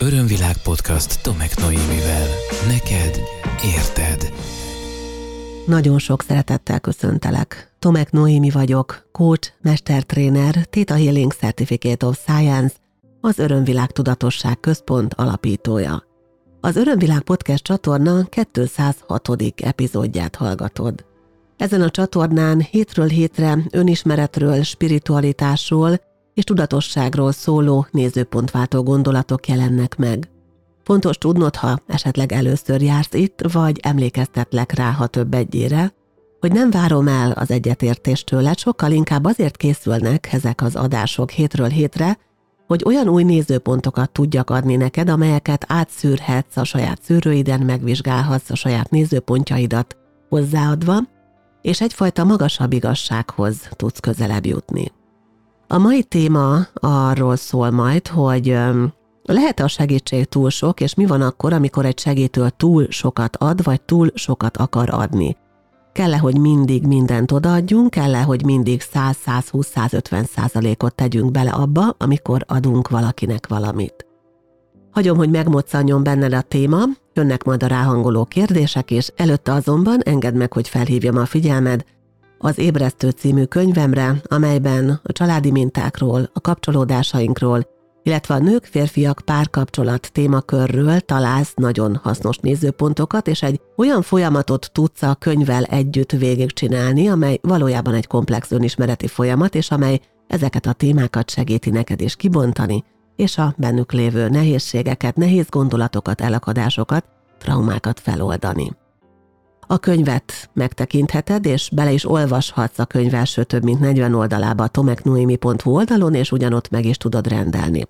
Örömvilág podcast Tomek Noémivel. Neked érted. Nagyon sok szeretettel köszöntelek. Tomek Noémi vagyok, coach, mestertréner, Theta Healing Certificate of Science, az Örömvilág Tudatosság Központ alapítója. Az Örömvilág Podcast csatorna 206. epizódját hallgatod. Ezen a csatornán hétről hétre önismeretről, spiritualitásról és tudatosságról szóló nézőpontváltó gondolatok jelennek meg. Fontos tudnod, ha esetleg először jársz itt, vagy emlékeztetlek rá, ha több egyére, hogy nem várom el az egyetértést tőled, sokkal inkább azért készülnek ezek az adások hétről hétre, hogy olyan új nézőpontokat tudjak adni neked, amelyeket átszűrhetsz a saját szűrőiden, megvizsgálhatsz a saját nézőpontjaidat hozzáadva, és egyfajta magasabb igazsághoz tudsz közelebb jutni. A mai téma arról szól majd, hogy lehet a segítség túl sok, és mi van akkor, amikor egy segítő túl sokat ad, vagy túl sokat akar adni. Kell-e, hogy mindig mindent odaadjunk, kell-e, hogy mindig 100-120-150 százalékot tegyünk bele abba, amikor adunk valakinek valamit. Hagyom, hogy megmoccanjon benned a téma, jönnek majd a ráhangoló kérdések, és előtte azonban engedd meg, hogy felhívjam a figyelmed az Ébresztő című könyvemre, amelyben a családi mintákról, a kapcsolódásainkról, illetve a nők-férfiak párkapcsolat témakörről találsz nagyon hasznos nézőpontokat, és egy olyan folyamatot tudsz a könyvvel együtt végigcsinálni, amely valójában egy komplex önismereti folyamat, és amely ezeket a témákat segíti neked is kibontani, és a bennük lévő nehézségeket, nehéz gondolatokat, elakadásokat, traumákat feloldani. A könyvet megtekintheted, és bele is olvashatsz a könyv első több mint 40 oldalába a tomeknoemi.hu oldalon, és ugyanott meg is tudod rendelni.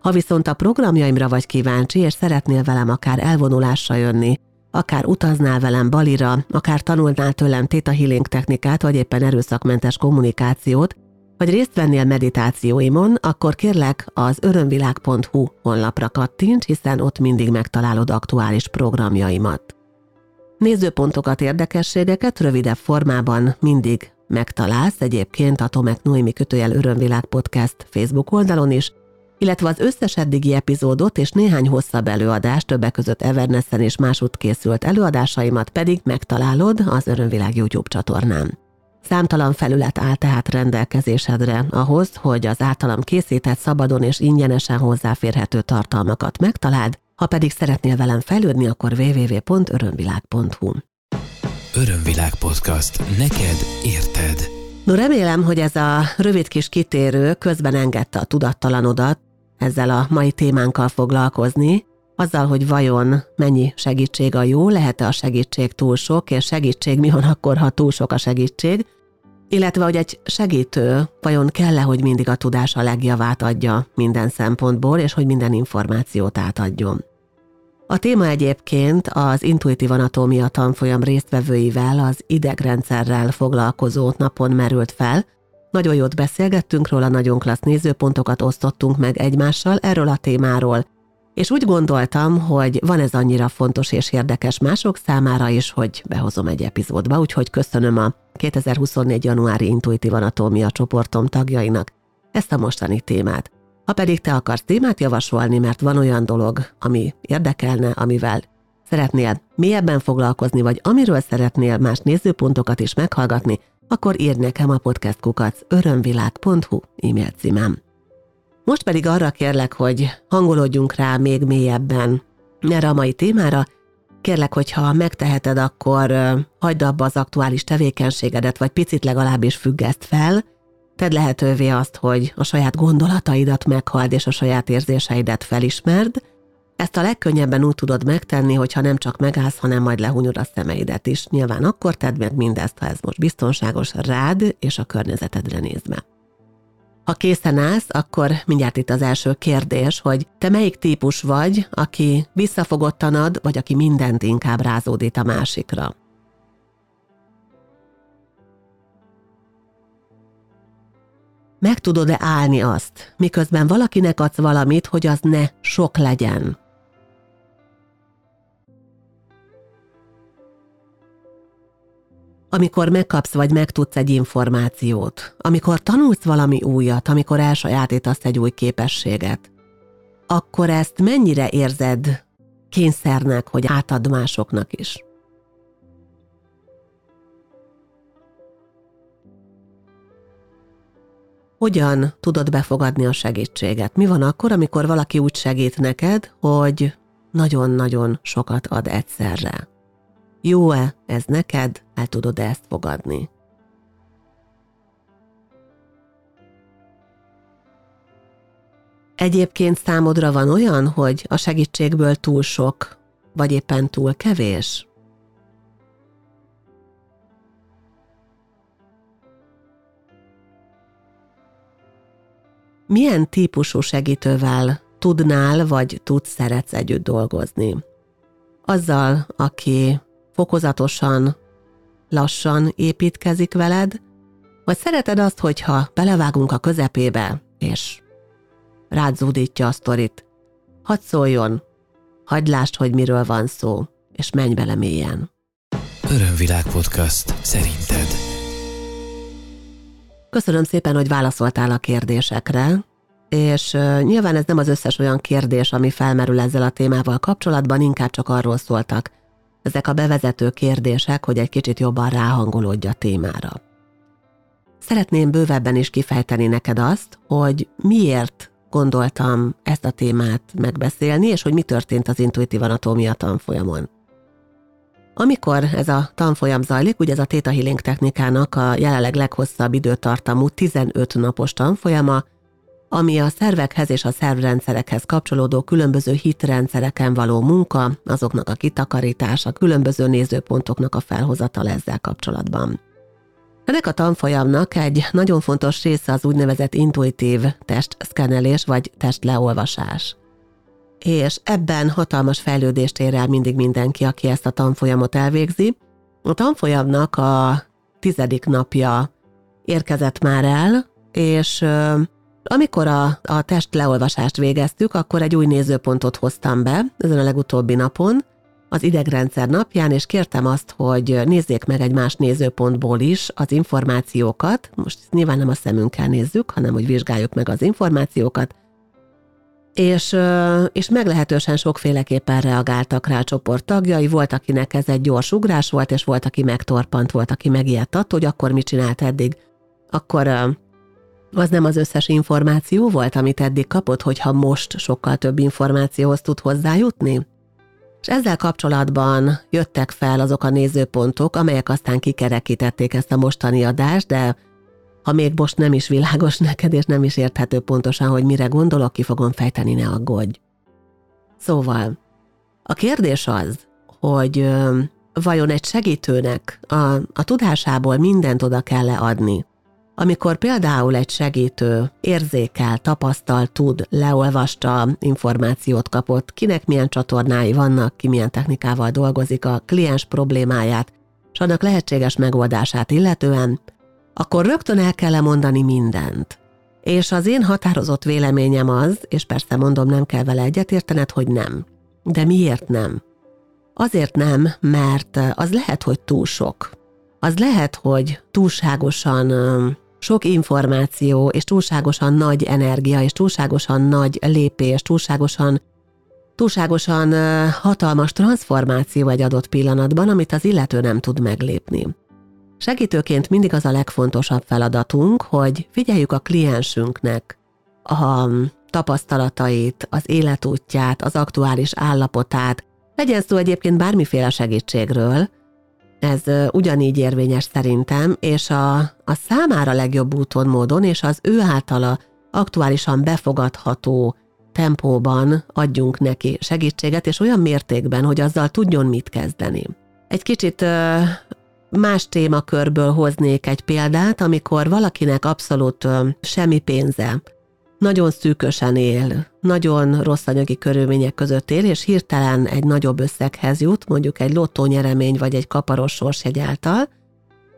Ha viszont a programjaimra vagy kíváncsi, és szeretnél velem akár elvonulásra jönni, akár utaznál velem Balira, akár tanulnál tőlem Theta Healing technikát, vagy éppen erőszakmentes kommunikációt, vagy részt vennél meditációimon, akkor kérlek az örömvilág.hu honlapra kattints, hiszen ott mindig megtalálod aktuális programjaimat. Nézőpontokat, érdekességeket rövidebb formában mindig megtalálsz egyébként a Tomek Noémi kötőjel Örömvilág Podcast Facebook oldalon is, illetve az összes eddigi epizódot és néhány hosszabb előadást, többek között Evernessen és másút készült előadásaimat pedig megtalálod az Örömvilág YouTube csatornán. Számtalan felület áll tehát rendelkezésedre ahhoz, hogy az általam készített szabadon és ingyenesen hozzáférhető tartalmakat megtaláld, ha pedig szeretnél velem fejlődni, akkor www.örömvilág.hu. Örömvilág podcast. Neked érted. No remélem, hogy ez a rövid kis kitérő közben engedte a tudattalanodat ezzel a mai témánkkal foglalkozni, azzal, hogy vajon mennyi segítség a jó, lehet-e a segítség túl sok, és segítség mi van akkor, ha túl sok a segítség, illetve hogy egy segítő vajon kell-e, hogy mindig a tudás a legjavát adja minden szempontból, és hogy minden információt átadjon. A téma egyébként az intuitív anatómia tanfolyam résztvevőivel az idegrendszerrel foglalkozó napon merült fel. Nagyon jót beszélgettünk róla, nagyon klassz nézőpontokat osztottunk meg egymással erről a témáról, és úgy gondoltam, hogy van ez annyira fontos és érdekes mások számára is, hogy behozom egy epizódba, úgyhogy köszönöm a 2024. januári Intuitív Anatómia csoportom tagjainak ezt a mostani témát. Ha pedig te akarsz témát javasolni, mert van olyan dolog, ami érdekelne, amivel szeretnél mélyebben foglalkozni, vagy amiről szeretnél más nézőpontokat is meghallgatni, akkor írd nekem a podcastkukac örömvilág.hu e-mail címem. Most pedig arra kérlek, hogy hangolódjunk rá még mélyebben erre a mai témára. Kérlek, hogyha megteheted, akkor hagyd abba az aktuális tevékenységedet, vagy picit legalábbis függeszt fel, Tedd lehetővé azt, hogy a saját gondolataidat meghald és a saját érzéseidet felismerd. Ezt a legkönnyebben úgy tudod megtenni, hogyha nem csak megállsz, hanem majd lehunyod a szemeidet is. Nyilván akkor tedd meg mindezt, ha ez most biztonságos rád és a környezetedre nézve. Ha készen állsz, akkor mindjárt itt az első kérdés, hogy te melyik típus vagy, aki visszafogottan ad, vagy aki mindent inkább rázódít a másikra. Meg tudod-e állni azt, miközben valakinek adsz valamit, hogy az ne sok legyen? Amikor megkapsz vagy megtudsz egy információt, amikor tanulsz valami újat, amikor elsajátítasz egy új képességet. akkor ezt mennyire érzed kényszernek, hogy átad másoknak is? Hogyan tudod befogadni a segítséget? Mi van akkor, amikor valaki úgy segít neked, hogy nagyon-nagyon sokat ad egyszerre? Jó-e ez neked? El tudod ezt fogadni? Egyébként számodra van olyan, hogy a segítségből túl sok, vagy éppen túl kevés? Milyen típusú segítővel tudnál, vagy tudsz szeretsz együtt dolgozni? Azzal, aki fokozatosan, lassan építkezik veled, vagy szereted azt, hogyha belevágunk a közepébe, és rád zúdítja a sztorit. Hadd szóljon, hagyd lásd, hogy miről van szó, és menj bele mélyen. Örömvilág podcast szerinted. Köszönöm szépen, hogy válaszoltál a kérdésekre, és nyilván ez nem az összes olyan kérdés, ami felmerül ezzel a témával kapcsolatban, inkább csak arról szóltak. Ezek a bevezető kérdések, hogy egy kicsit jobban ráhangolódj a témára. Szeretném bővebben is kifejteni neked azt, hogy miért gondoltam ezt a témát megbeszélni, és hogy mi történt az intuitív anatómia tanfolyamon. Amikor ez a tanfolyam zajlik, ugye ez a Theta Healing technikának a jelenleg leghosszabb időtartamú 15 napos tanfolyama, ami a szervekhez és a szervrendszerekhez kapcsolódó különböző hitrendszereken való munka, azoknak a kitakarítása, különböző nézőpontoknak a felhozatal ezzel kapcsolatban. Ennek a tanfolyamnak egy nagyon fontos része az úgynevezett intuitív testszkennelés vagy testleolvasás. És ebben hatalmas fejlődést ér el mindig mindenki, aki ezt a tanfolyamot elvégzi. A tanfolyamnak a tizedik napja érkezett már el, és amikor a, a test leolvasást végeztük, akkor egy új nézőpontot hoztam be ezen a legutóbbi napon, az idegrendszer napján, és kértem azt, hogy nézzék meg egy más nézőpontból is az információkat. Most nyilván nem a szemünkkel nézzük, hanem hogy vizsgáljuk meg az információkat, és, és meglehetősen sokféleképpen reagáltak rá a csoport tagjai, volt, akinek ez egy gyors ugrás volt, és volt, aki megtorpant, volt, aki megijedt attól, hogy akkor mit csinált eddig. Akkor az nem az összes információ volt, amit eddig kapott, hogyha most sokkal több információhoz tud hozzájutni? És ezzel kapcsolatban jöttek fel azok a nézőpontok, amelyek aztán kikerekítették ezt a mostani adást, de ha még most nem is világos neked, és nem is érthető pontosan, hogy mire gondolok, ki fogom fejteni, ne aggódj. Szóval, a kérdés az, hogy ö, vajon egy segítőnek a, a tudásából mindent oda kell-e adni, amikor például egy segítő érzékel, tapasztal, tud, leolvasta, információt kapott, kinek milyen csatornái vannak, ki milyen technikával dolgozik a kliens problémáját, és annak lehetséges megoldását illetően, akkor rögtön el kell mondani mindent. És az én határozott véleményem az, és persze mondom, nem kell vele egyetértened, hogy nem. De miért nem? Azért nem, mert az lehet, hogy túl sok. Az lehet, hogy túlságosan sok információ, és túlságosan nagy energia, és túlságosan nagy lépés, túlságosan túlságosan hatalmas transformáció egy adott pillanatban, amit az illető nem tud meglépni. Segítőként mindig az a legfontosabb feladatunk, hogy figyeljük a kliensünknek a tapasztalatait, az életútját, az aktuális állapotát, legyen szó egyébként bármiféle segítségről, ez ugyanígy érvényes szerintem, és a, a számára legjobb úton, módon, és az ő általa aktuálisan befogadható tempóban adjunk neki segítséget, és olyan mértékben, hogy azzal tudjon mit kezdeni. Egy kicsit más témakörből hoznék egy példát, amikor valakinek abszolút semmi pénze, nagyon szűkösen él, nagyon rossz anyagi körülmények között él, és hirtelen egy nagyobb összeghez jut, mondjuk egy lottónyeremény vagy egy kaparos sorsjegy által,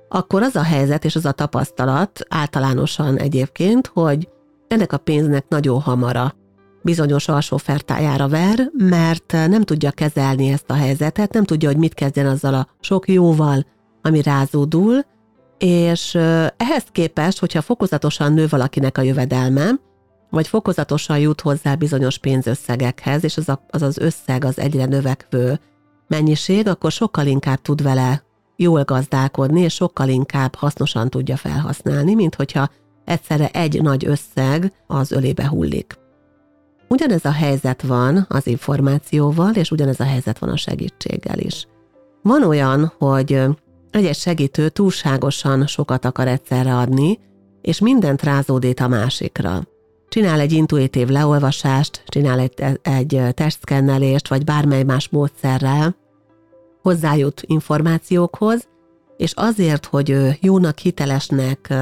akkor az a helyzet és az a tapasztalat általánosan egyébként, hogy ennek a pénznek nagyon hamara bizonyos alsófertájára ver, mert nem tudja kezelni ezt a helyzetet, nem tudja, hogy mit kezdjen azzal a sok jóval, ami rázódul, és ehhez képest, hogyha fokozatosan nő valakinek a jövedelme, vagy fokozatosan jut hozzá bizonyos pénzösszegekhez, és az, a, az az összeg az egyre növekvő mennyiség, akkor sokkal inkább tud vele jól gazdálkodni, és sokkal inkább hasznosan tudja felhasználni, mint hogyha egyszerre egy nagy összeg az ölébe hullik. Ugyanez a helyzet van az információval, és ugyanez a helyzet van a segítséggel is. Van olyan, hogy egy-egy segítő túlságosan sokat akar egyszerre adni, és mindent rázódít a másikra. Csinál egy intuitív leolvasást, csinál egy, egy testszkennelést, vagy bármely más módszerrel, hozzájut információkhoz, és azért, hogy ő jónak, hitelesnek,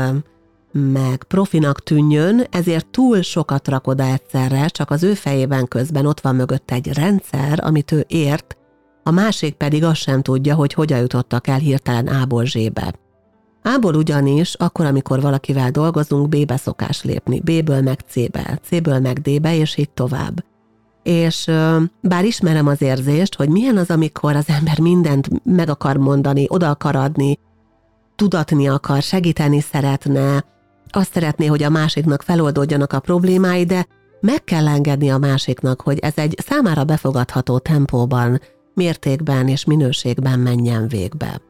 meg profinak tűnjön, ezért túl sokat rak egyszerre, csak az ő fejében közben ott van mögött egy rendszer, amit ő ért, a másik pedig azt sem tudja, hogy hogyan jutottak el hirtelen A-ból Z-be. A-ból ugyanis, akkor, amikor valakivel dolgozunk, B-be szokás lépni, B-ből meg C-be, C-ből meg D-be, és így tovább. És bár ismerem az érzést, hogy milyen az, amikor az ember mindent meg akar mondani, oda akar adni, tudatni akar, segíteni szeretne, azt szeretné, hogy a másiknak feloldódjanak a problémái, de meg kell engedni a másiknak, hogy ez egy számára befogadható tempóban, mértékben és minőségben menjen végbe.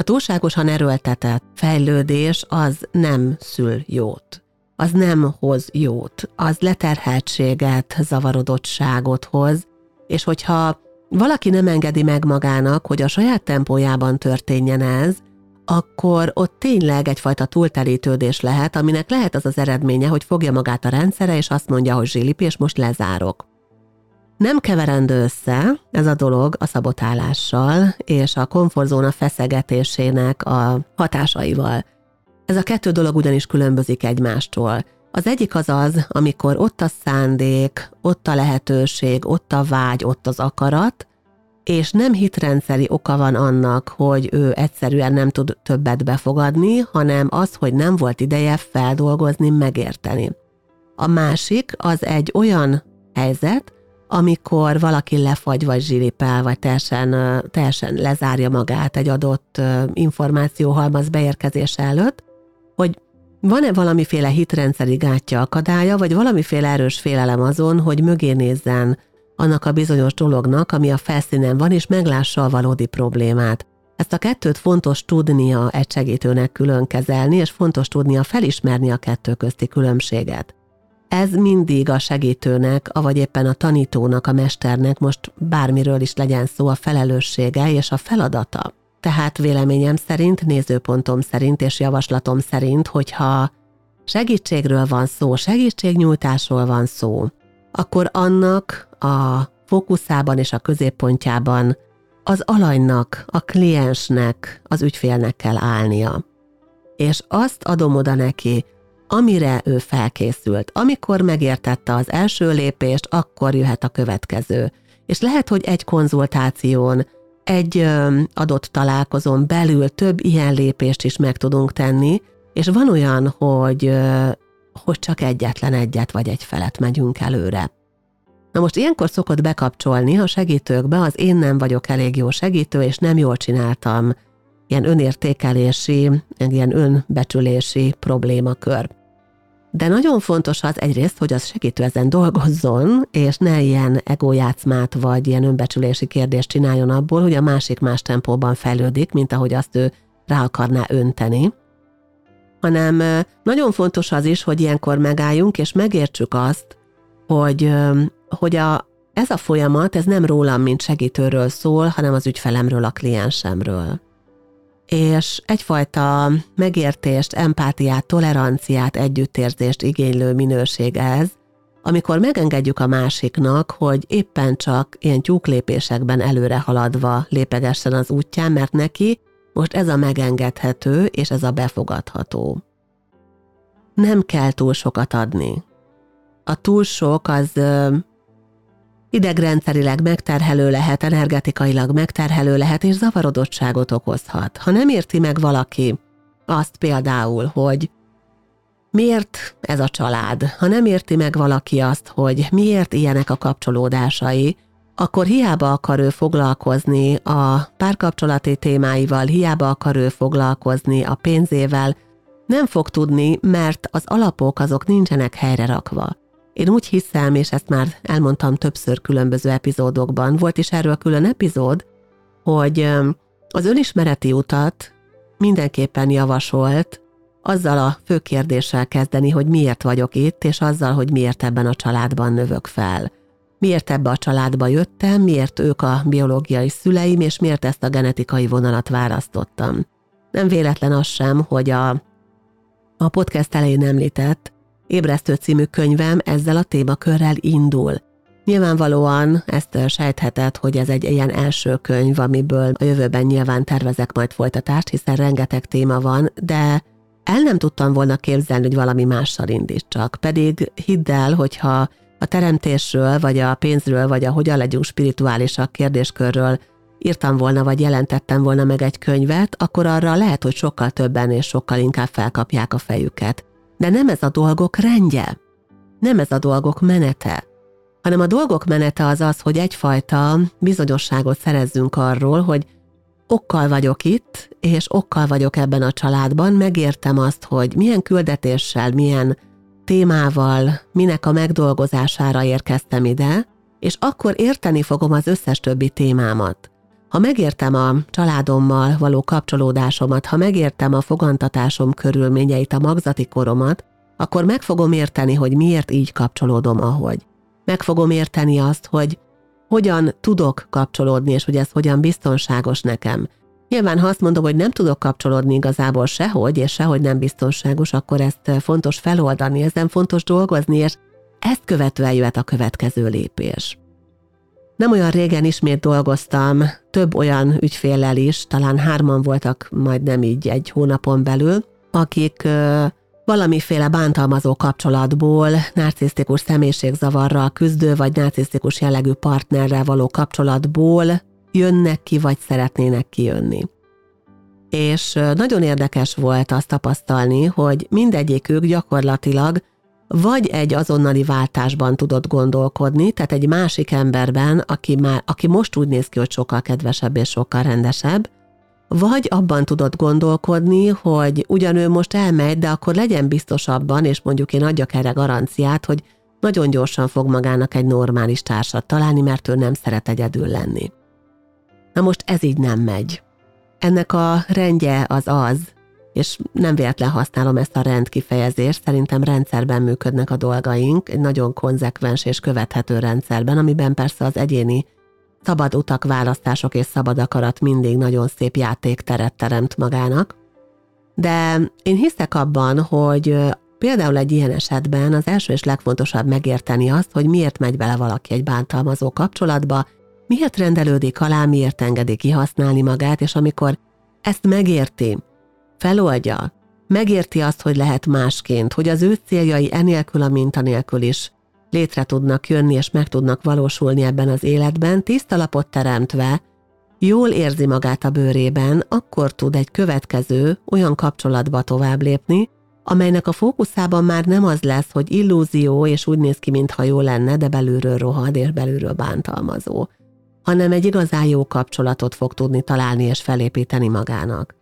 A túlságosan erőltetett fejlődés az nem szül jót. Az nem hoz jót. Az leterheltséget, zavarodottságot hoz, és hogyha valaki nem engedi meg magának, hogy a saját tempójában történjen ez, akkor ott tényleg egyfajta túlterítődés lehet, aminek lehet az az eredménye, hogy fogja magát a rendszere, és azt mondja, hogy zsilip, és most lezárok. Nem keverendő össze ez a dolog a szabotálással és a komfortzóna feszegetésének a hatásaival. Ez a kettő dolog ugyanis különbözik egymástól. Az egyik az az, amikor ott a szándék, ott a lehetőség, ott a vágy, ott az akarat, és nem hitrendszeri oka van annak, hogy ő egyszerűen nem tud többet befogadni, hanem az, hogy nem volt ideje feldolgozni, megérteni. A másik az egy olyan helyzet, amikor valaki lefagy, vagy zsilipel, vagy teljesen, teljesen lezárja magát egy adott információhalmaz beérkezése előtt, hogy van-e valamiféle hitrendszeri gátja akadálya, vagy valamiféle erős félelem azon, hogy mögé nézzen annak a bizonyos dolognak, ami a felszínen van, és meglássa a valódi problémát. Ezt a kettőt fontos tudnia egy segítőnek külön kezelni, és fontos tudnia felismerni a kettő közti különbséget. Ez mindig a segítőnek, avagy éppen a tanítónak, a mesternek, most bármiről is legyen szó, a felelőssége és a feladata. Tehát véleményem szerint, nézőpontom szerint és javaslatom szerint, hogyha segítségről van szó, segítségnyújtásról van szó, akkor annak a fókuszában és a középpontjában az alanynak, a kliensnek, az ügyfélnek kell állnia. És azt adom oda neki, amire ő felkészült. Amikor megértette az első lépést, akkor jöhet a következő. És lehet, hogy egy konzultáción, egy adott találkozón belül több ilyen lépést is meg tudunk tenni, és van olyan, hogy, hogy csak egyetlen egyet vagy egy felet megyünk előre. Na most ilyenkor szokott bekapcsolni a segítőkbe az én nem vagyok elég jó segítő, és nem jól csináltam ilyen önértékelési, ilyen önbecsülési problémakör. De nagyon fontos az egyrészt, hogy az segítő ezen dolgozzon, és ne ilyen egójátszmát vagy ilyen önbecsülési kérdést csináljon abból, hogy a másik más tempóban fejlődik, mint ahogy azt ő rá akarná önteni, hanem nagyon fontos az is, hogy ilyenkor megálljunk, és megértsük azt, hogy, hogy a, ez a folyamat, ez nem rólam, mint segítőről szól, hanem az ügyfelemről, a kliensemről és egyfajta megértést, empátiát, toleranciát, együttérzést igénylő minőség ez, amikor megengedjük a másiknak, hogy éppen csak ilyen tyúklépésekben előre haladva lépegessen az útján, mert neki most ez a megengedhető, és ez a befogadható. Nem kell túl sokat adni. A túl sok az idegrendszerileg megterhelő lehet, energetikailag megterhelő lehet, és zavarodottságot okozhat. Ha nem érti meg valaki azt például, hogy miért ez a család, ha nem érti meg valaki azt, hogy miért ilyenek a kapcsolódásai, akkor hiába akar ő foglalkozni a párkapcsolati témáival, hiába akar ő foglalkozni a pénzével, nem fog tudni, mert az alapok azok nincsenek helyre rakva. Én úgy hiszem, és ezt már elmondtam többször különböző epizódokban, volt is erről külön epizód, hogy az önismereti utat mindenképpen javasolt azzal a fő kérdéssel kezdeni, hogy miért vagyok itt, és azzal, hogy miért ebben a családban növök fel. Miért ebbe a családba jöttem, miért ők a biológiai szüleim, és miért ezt a genetikai vonalat választottam. Nem véletlen az sem, hogy a, a podcast elején említett Ébresztő című könyvem ezzel a témakörrel indul. Nyilvánvalóan ezt sejtheted, hogy ez egy ilyen első könyv, amiből a jövőben nyilván tervezek majd folytatást, hiszen rengeteg téma van, de el nem tudtam volna képzelni, hogy valami mással indítsak. Pedig hidd el, hogyha a teremtésről, vagy a pénzről, vagy a hogyan legyünk spirituálisak kérdéskörről írtam volna, vagy jelentettem volna meg egy könyvet, akkor arra lehet, hogy sokkal többen és sokkal inkább felkapják a fejüket. De nem ez a dolgok rendje, nem ez a dolgok menete, hanem a dolgok menete az az, hogy egyfajta bizonyosságot szerezzünk arról, hogy okkal vagyok itt, és okkal vagyok ebben a családban, megértem azt, hogy milyen küldetéssel, milyen témával, minek a megdolgozására érkeztem ide, és akkor érteni fogom az összes többi témámat. Ha megértem a családommal való kapcsolódásomat, ha megértem a fogantatásom körülményeit, a magzati koromat, akkor meg fogom érteni, hogy miért így kapcsolódom, ahogy. Meg fogom érteni azt, hogy hogyan tudok kapcsolódni, és hogy ez hogyan biztonságos nekem. Nyilván, ha azt mondom, hogy nem tudok kapcsolódni igazából sehogy, és sehogy nem biztonságos, akkor ezt fontos feloldani, ezen fontos dolgozni, és ezt követően jöhet a következő lépés. Nem olyan régen ismét dolgoztam több olyan ügyféllel is, talán hárman voltak majd nem így egy hónapon belül, akik valamiféle bántalmazó kapcsolatból, narcisztikus személyiségzavarral küzdő vagy narcisztikus jellegű partnerrel való kapcsolatból jönnek ki, vagy szeretnének kijönni. És nagyon érdekes volt azt tapasztalni, hogy mindegyikük gyakorlatilag vagy egy azonnali váltásban tudott gondolkodni, tehát egy másik emberben, aki, már, aki most úgy néz ki, hogy sokkal kedvesebb és sokkal rendesebb, vagy abban tudott gondolkodni, hogy ugyan ő most elmegy, de akkor legyen biztos abban, és mondjuk én adjak erre garanciát, hogy nagyon gyorsan fog magának egy normális társat találni, mert ő nem szeret egyedül lenni. Na most ez így nem megy. Ennek a rendje az az, és nem véletlen használom ezt a rend kifejezést, szerintem rendszerben működnek a dolgaink, egy nagyon konzekvens és követhető rendszerben, amiben persze az egyéni szabad utak, választások és szabad akarat mindig nagyon szép játékteret teremt magának. De én hiszek abban, hogy például egy ilyen esetben az első és legfontosabb megérteni azt, hogy miért megy bele valaki egy bántalmazó kapcsolatba, miért rendelődik alá, miért engedi kihasználni magát, és amikor ezt megérti, feloldja, megérti azt, hogy lehet másként, hogy az ő céljai enélkül a mintanélkül is létre tudnak jönni és meg tudnak valósulni ebben az életben, tiszta lapot teremtve, jól érzi magát a bőrében, akkor tud egy következő olyan kapcsolatba tovább lépni, amelynek a fókuszában már nem az lesz, hogy illúzió, és úgy néz ki, mintha jó lenne, de belülről rohad és belülről bántalmazó, hanem egy igazán jó kapcsolatot fog tudni találni és felépíteni magának.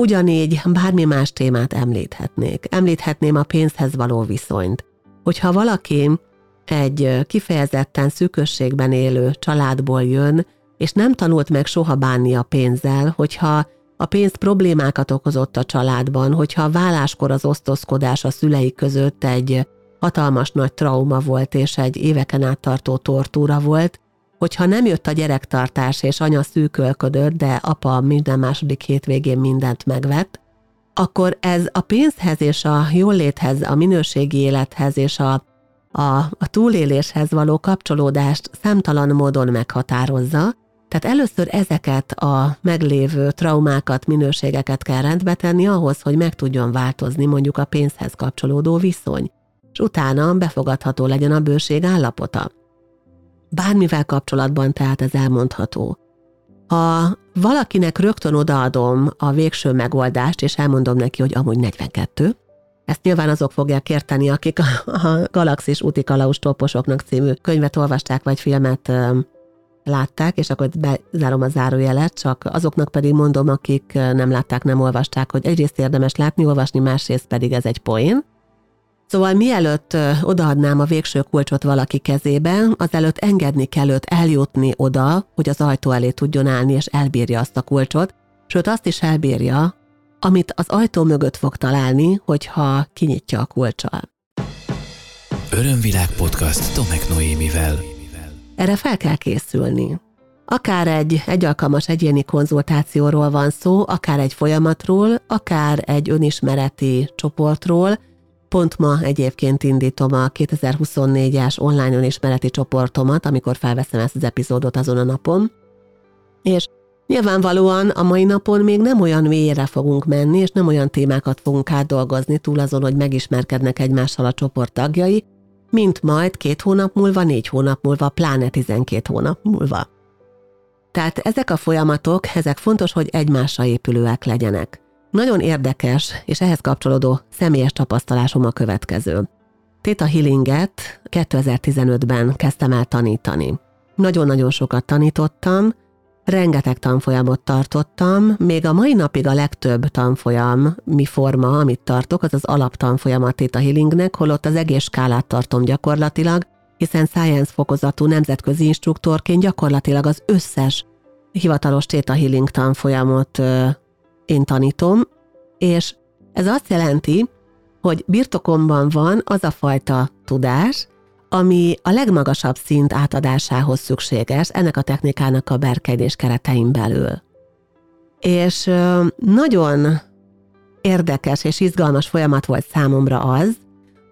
Ugyanígy bármi más témát említhetnék. Említhetném a pénzhez való viszonyt. Hogyha valaki egy kifejezetten szűkösségben élő családból jön, és nem tanult meg soha bánni a pénzzel, hogyha a pénz problémákat okozott a családban, hogyha a válláskor az osztozkodás a szülei között egy hatalmas nagy trauma volt, és egy éveken át tartó tortúra volt, hogyha nem jött a gyerektartás, és anya szűkölködött, de apa minden második hétvégén mindent megvett, akkor ez a pénzhez és a jóléthez, a minőségi élethez és a a, a túléléshez való kapcsolódást számtalan módon meghatározza, tehát először ezeket a meglévő traumákat, minőségeket kell rendbe tenni ahhoz, hogy meg tudjon változni mondjuk a pénzhez kapcsolódó viszony, és utána befogadható legyen a bőség állapota. Bármivel kapcsolatban tehát ez elmondható. Ha valakinek rögtön odaadom a végső megoldást, és elmondom neki, hogy amúgy 42, ezt nyilván azok fogják érteni, akik a, a Galaxis úti kalauz toposoknak című könyvet olvasták, vagy filmet látták, és akkor bezárom a zárójelet, csak azoknak pedig mondom, akik nem látták, nem olvasták, hogy egyrészt érdemes látni, olvasni, másrészt pedig ez egy poén. Szóval mielőtt odaadnám a végső kulcsot valaki kezébe, azelőtt engedni kell őt eljutni oda, hogy az ajtó elé tudjon állni és elbírja azt a kulcsot, sőt azt is elbírja, amit az ajtó mögött fog találni, hogyha kinyitja a kulcsal. Örömvilág podcast Tomek Noémivel. Erre fel kell készülni. Akár egy egy alkalmas egyéni konzultációról van szó, akár egy folyamatról, akár egy önismereti csoportról, Pont ma egyébként indítom a 2024-es online önismereti csoportomat, amikor felveszem ezt az epizódot azon a napon. És nyilvánvalóan a mai napon még nem olyan mélyre fogunk menni, és nem olyan témákat fogunk átdolgozni túl azon, hogy megismerkednek egymással a csoport tagjai, mint majd két hónap múlva, négy hónap múlva, pláne 12 hónap múlva. Tehát ezek a folyamatok, ezek fontos, hogy egymásra épülőek legyenek. Nagyon érdekes, és ehhez kapcsolódó személyes tapasztalásom a következő. Theta Healinget 2015-ben kezdtem el tanítani. Nagyon-nagyon sokat tanítottam, rengeteg tanfolyamot tartottam, még a mai napig a legtöbb tanfolyam, mi forma, amit tartok, az az alaptanfolyam a Theta Healingnek, holott az egész skálát tartom gyakorlatilag, hiszen science fokozatú nemzetközi instruktorként gyakorlatilag az összes hivatalos Theta Healing tanfolyamot én tanítom, és ez azt jelenti, hogy birtokomban van az a fajta tudás, ami a legmagasabb szint átadásához szükséges ennek a technikának a berkedés keretein belül. És nagyon érdekes és izgalmas folyamat volt számomra az,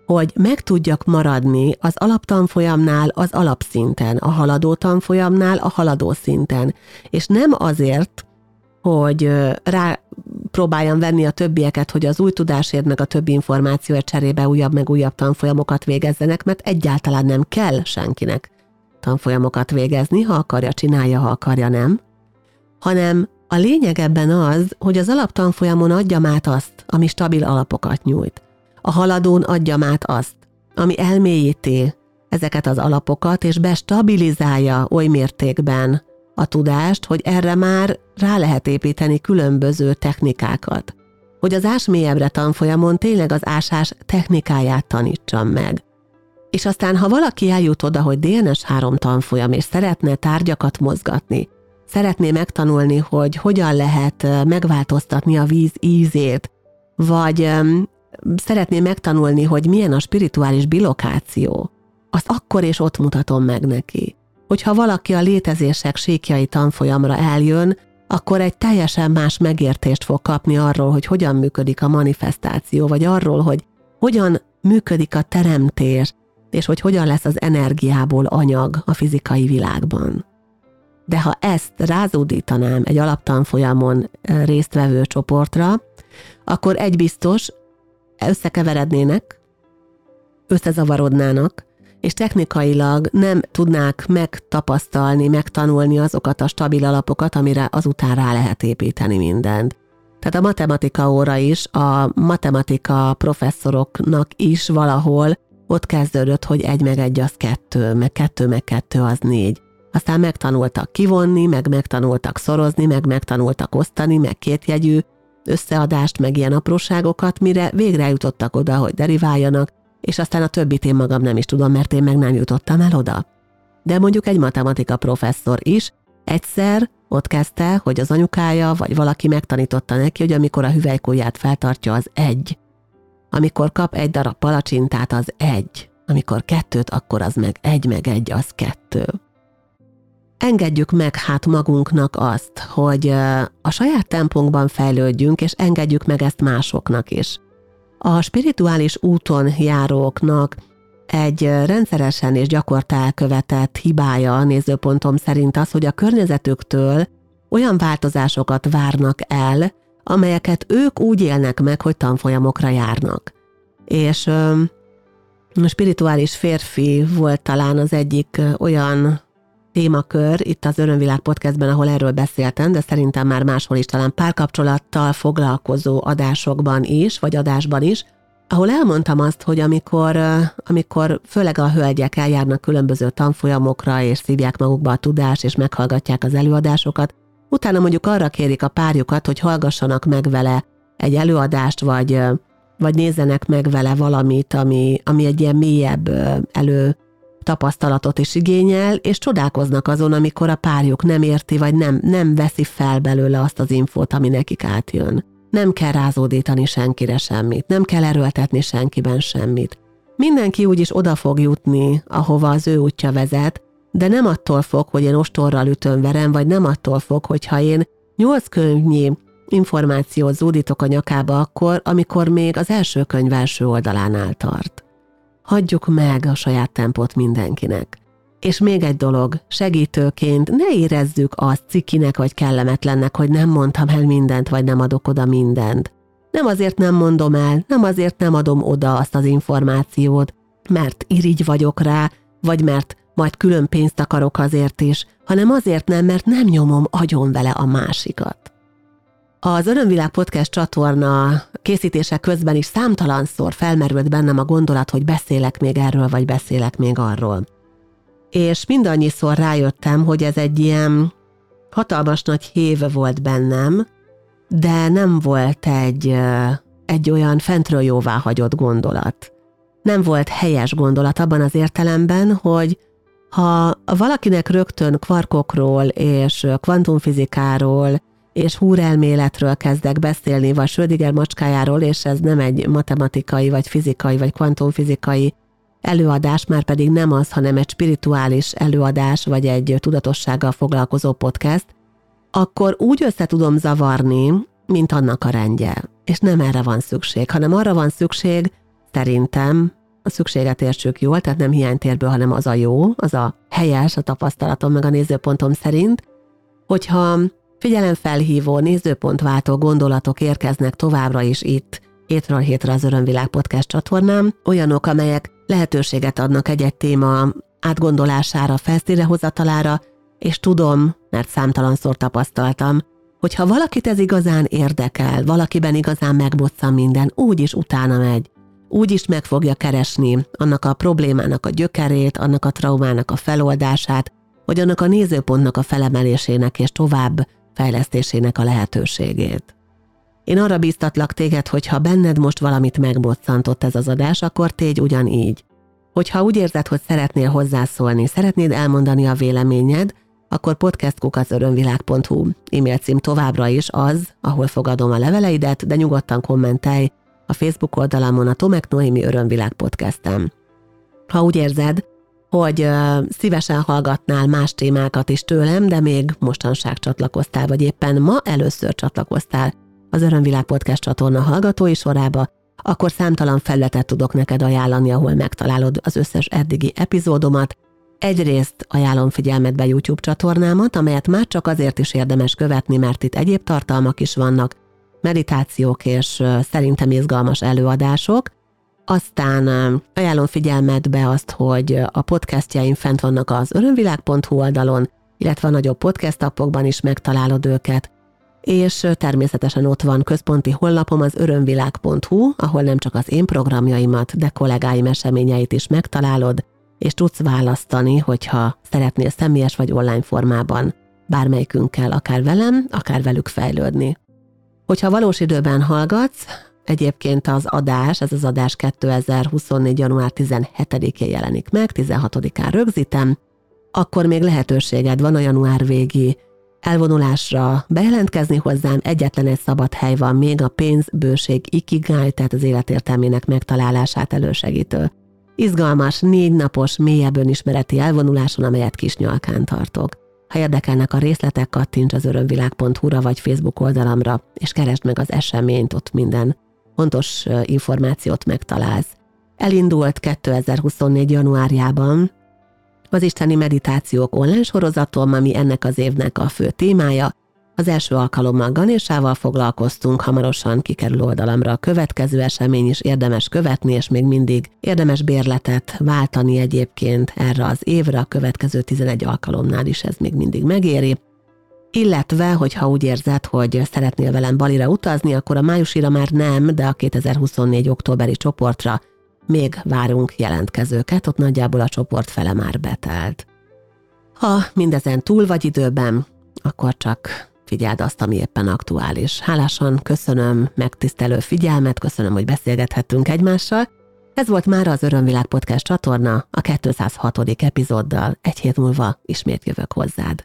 hogy meg tudjak maradni az alaptanfolyamnál az alapszinten, a haladó tanfolyamnál a haladó szinten. És nem azért, hogy rá próbáljam venni a többieket, hogy az új tudásért meg a többi információért cserébe újabb meg újabb tanfolyamokat végezzenek, mert egyáltalán nem kell senkinek tanfolyamokat végezni, ha akarja, csinálja, ha akarja, nem, hanem a lényeg ebben az, hogy az alaptanfolyamon adjam át azt, ami stabil alapokat nyújt. A haladón adjam át azt, ami elmélyíti ezeket az alapokat, és bestabilizálja oly mértékben a tudást, hogy erre már rá lehet építeni különböző technikákat. Hogy az ás mélyebbre tanfolyamon tényleg az ásás technikáját tanítsam meg. És aztán, ha valaki eljut oda, hogy DNS3 tanfolyam, és szeretne tárgyakat mozgatni, szeretné megtanulni, hogy hogyan lehet megváltoztatni a víz ízét, vagy szeretné megtanulni, hogy milyen a spirituális bilokáció, azt akkor és ott mutatom meg neki hogyha valaki a létezések síkjai tanfolyamra eljön, akkor egy teljesen más megértést fog kapni arról, hogy hogyan működik a manifestáció, vagy arról, hogy hogyan működik a teremtés, és hogy hogyan lesz az energiából anyag a fizikai világban. De ha ezt rázódítanám egy alaptanfolyamon résztvevő csoportra, akkor egy biztos, összekeverednének, összezavarodnának, és technikailag nem tudnák megtapasztalni, megtanulni azokat a stabil alapokat, amire azután rá lehet építeni mindent. Tehát a matematika óra is, a matematika professzoroknak is valahol ott kezdődött, hogy egy meg egy az kettő, meg kettő meg kettő az négy. Aztán megtanultak kivonni, meg megtanultak szorozni, meg megtanultak osztani, meg kétjegyű összeadást, meg ilyen apróságokat, mire végre jutottak oda, hogy deriváljanak, és aztán a többit én magam nem is tudom, mert én meg nem jutottam el oda. De mondjuk egy matematika professzor is egyszer ott kezdte, hogy az anyukája vagy valaki megtanította neki, hogy amikor a hüvelykújját feltartja, az egy. Amikor kap egy darab palacsintát, az egy. Amikor kettőt, akkor az meg egy, meg egy, az kettő. Engedjük meg hát magunknak azt, hogy a saját tempónkban fejlődjünk, és engedjük meg ezt másoknak is. A spirituális úton járóknak egy rendszeresen és gyakorta elkövetett hibája a nézőpontom szerint az, hogy a környezetüktől olyan változásokat várnak el, amelyeket ők úgy élnek meg, hogy tanfolyamokra járnak. És a spirituális férfi volt talán az egyik olyan témakör itt az Örömvilág podcastben, ahol erről beszéltem, de szerintem már máshol is, talán párkapcsolattal foglalkozó adásokban is, vagy adásban is, ahol elmondtam azt, hogy amikor, amikor főleg a hölgyek eljárnak különböző tanfolyamokra, és szívják magukba a tudást, és meghallgatják az előadásokat, utána mondjuk arra kérik a párjukat, hogy hallgassanak meg vele egy előadást, vagy vagy nézzenek meg vele valamit, ami, ami egy ilyen mélyebb elő tapasztalatot is igényel, és csodálkoznak azon, amikor a párjuk nem érti, vagy nem, nem veszi fel belőle azt az infót, ami nekik átjön. Nem kell rázódítani senkire semmit, nem kell erőltetni senkiben semmit. Mindenki úgyis oda fog jutni, ahova az ő útja vezet, de nem attól fog, hogy én ostorral ütöm verem, vagy nem attól fog, hogyha én nyolc könyvnyi információt zúdítok a nyakába akkor, amikor még az első könyv első oldalánál tart. Hagyjuk meg a saját tempót mindenkinek. És még egy dolog, segítőként ne érezzük azt cikinek vagy kellemetlennek, hogy nem mondtam el mindent, vagy nem adok oda mindent. Nem azért nem mondom el, nem azért nem adom oda azt az információt, mert irigy vagyok rá, vagy mert majd külön pénzt akarok azért is, hanem azért nem, mert nem nyomom agyon vele a másikat. Az Örömvilág Podcast csatorna készítése közben is számtalanszor felmerült bennem a gondolat, hogy beszélek még erről, vagy beszélek még arról. És mindannyiszor rájöttem, hogy ez egy ilyen hatalmas nagy hév volt bennem, de nem volt egy, egy olyan fentről jóvá hagyott gondolat. Nem volt helyes gondolat abban az értelemben, hogy ha valakinek rögtön kvarkokról és kvantumfizikáról és húrelméletről kezdek beszélni, vagy Schrödinger macskájáról, és ez nem egy matematikai, vagy fizikai, vagy kvantumfizikai előadás, már pedig nem az, hanem egy spirituális előadás, vagy egy tudatossággal foglalkozó podcast, akkor úgy össze tudom zavarni, mint annak a rendje. És nem erre van szükség, hanem arra van szükség, szerintem, a szükséget értsük jól, tehát nem hiánytérből, hanem az a jó, az a helyes a tapasztalatom meg a nézőpontom szerint, hogyha Figyelemfelhívó, nézőpontváltó gondolatok érkeznek továbbra is itt, hétről hétre az Örömvilág podcast csatornám, olyanok, amelyek lehetőséget adnak egy-egy téma átgondolására, felszínre hozatalára, és tudom, mert számtalanszor tapasztaltam, hogy ha valakit ez igazán érdekel, valakiben igazán megboccan minden, úgy is utána megy, úgy is meg fogja keresni annak a problémának a gyökerét, annak a traumának a feloldását, vagy annak a nézőpontnak a felemelésének és tovább fejlesztésének a lehetőségét. Én arra bíztatlak téged, hogy ha benned most valamit megboccantott ez az adás, akkor tégy ugyanígy. Hogyha úgy érzed, hogy szeretnél hozzászólni, szeretnéd elmondani a véleményed, akkor podcastkukacörömvilág.hu e-mail cím továbbra is az, ahol fogadom a leveleidet, de nyugodtan kommentelj a Facebook oldalamon a Tomek Noémi Örömvilág podcastem. Ha úgy érzed, hogy szívesen hallgatnál más témákat is tőlem, de még mostanság csatlakoztál, vagy éppen ma először csatlakoztál az Örömvilág Podcast csatorna hallgatói sorába, akkor számtalan felletet tudok neked ajánlani, ahol megtalálod az összes eddigi epizódomat. Egyrészt ajánlom figyelmetbe YouTube csatornámat, amelyet már csak azért is érdemes követni, mert itt egyéb tartalmak is vannak, meditációk és szerintem izgalmas előadások, aztán ajánlom figyelmetbe azt, hogy a podcastjaim fent vannak az örömvilág.hu oldalon, illetve a nagyobb podcast appokban is megtalálod őket, és természetesen ott van központi honlapom az örömvilág.hu, ahol nem csak az én programjaimat, de kollégáim eseményeit is megtalálod, és tudsz választani, hogyha szeretnél személyes vagy online formában bármelyikünkkel, akár velem, akár velük fejlődni. Hogyha valós időben hallgatsz, Egyébként az adás, ez az adás 2024. január 17-én jelenik meg, 16-án rögzítem, akkor még lehetőséged van a január végi elvonulásra bejelentkezni hozzám, egyetlen egy szabad hely van még a pénz, bőség, ikigai, tehát az életértelmének megtalálását elősegítő. Izgalmas, négy napos, mélyebb önismereti elvonuláson, amelyet Kisnyalkán tartok. Ha érdekelnek a részletek, kattints az örömvilág.hu-ra vagy Facebook oldalamra, és keresd meg az eseményt, ott minden fontos információt megtalálsz. Elindult 2024. januárjában az isteni meditációk online sorozatom, ami ennek az évnek a fő témája. Az első alkalommal Ganésával foglalkoztunk, hamarosan kikerül oldalamra a következő esemény is érdemes követni, és még mindig érdemes bérletet váltani egyébként erre az évre, a következő 11 alkalomnál is ez még mindig megéri illetve, hogyha úgy érzed, hogy szeretnél velem Balira utazni, akkor a májusira már nem, de a 2024. októberi csoportra még várunk jelentkezőket, ott nagyjából a csoport fele már betelt. Ha mindezen túl vagy időben, akkor csak figyeld azt, ami éppen aktuális. Hálásan köszönöm megtisztelő figyelmet, köszönöm, hogy beszélgethettünk egymással. Ez volt már az Örömvilág Podcast csatorna, a 206. epizóddal. Egy hét múlva ismét jövök hozzád.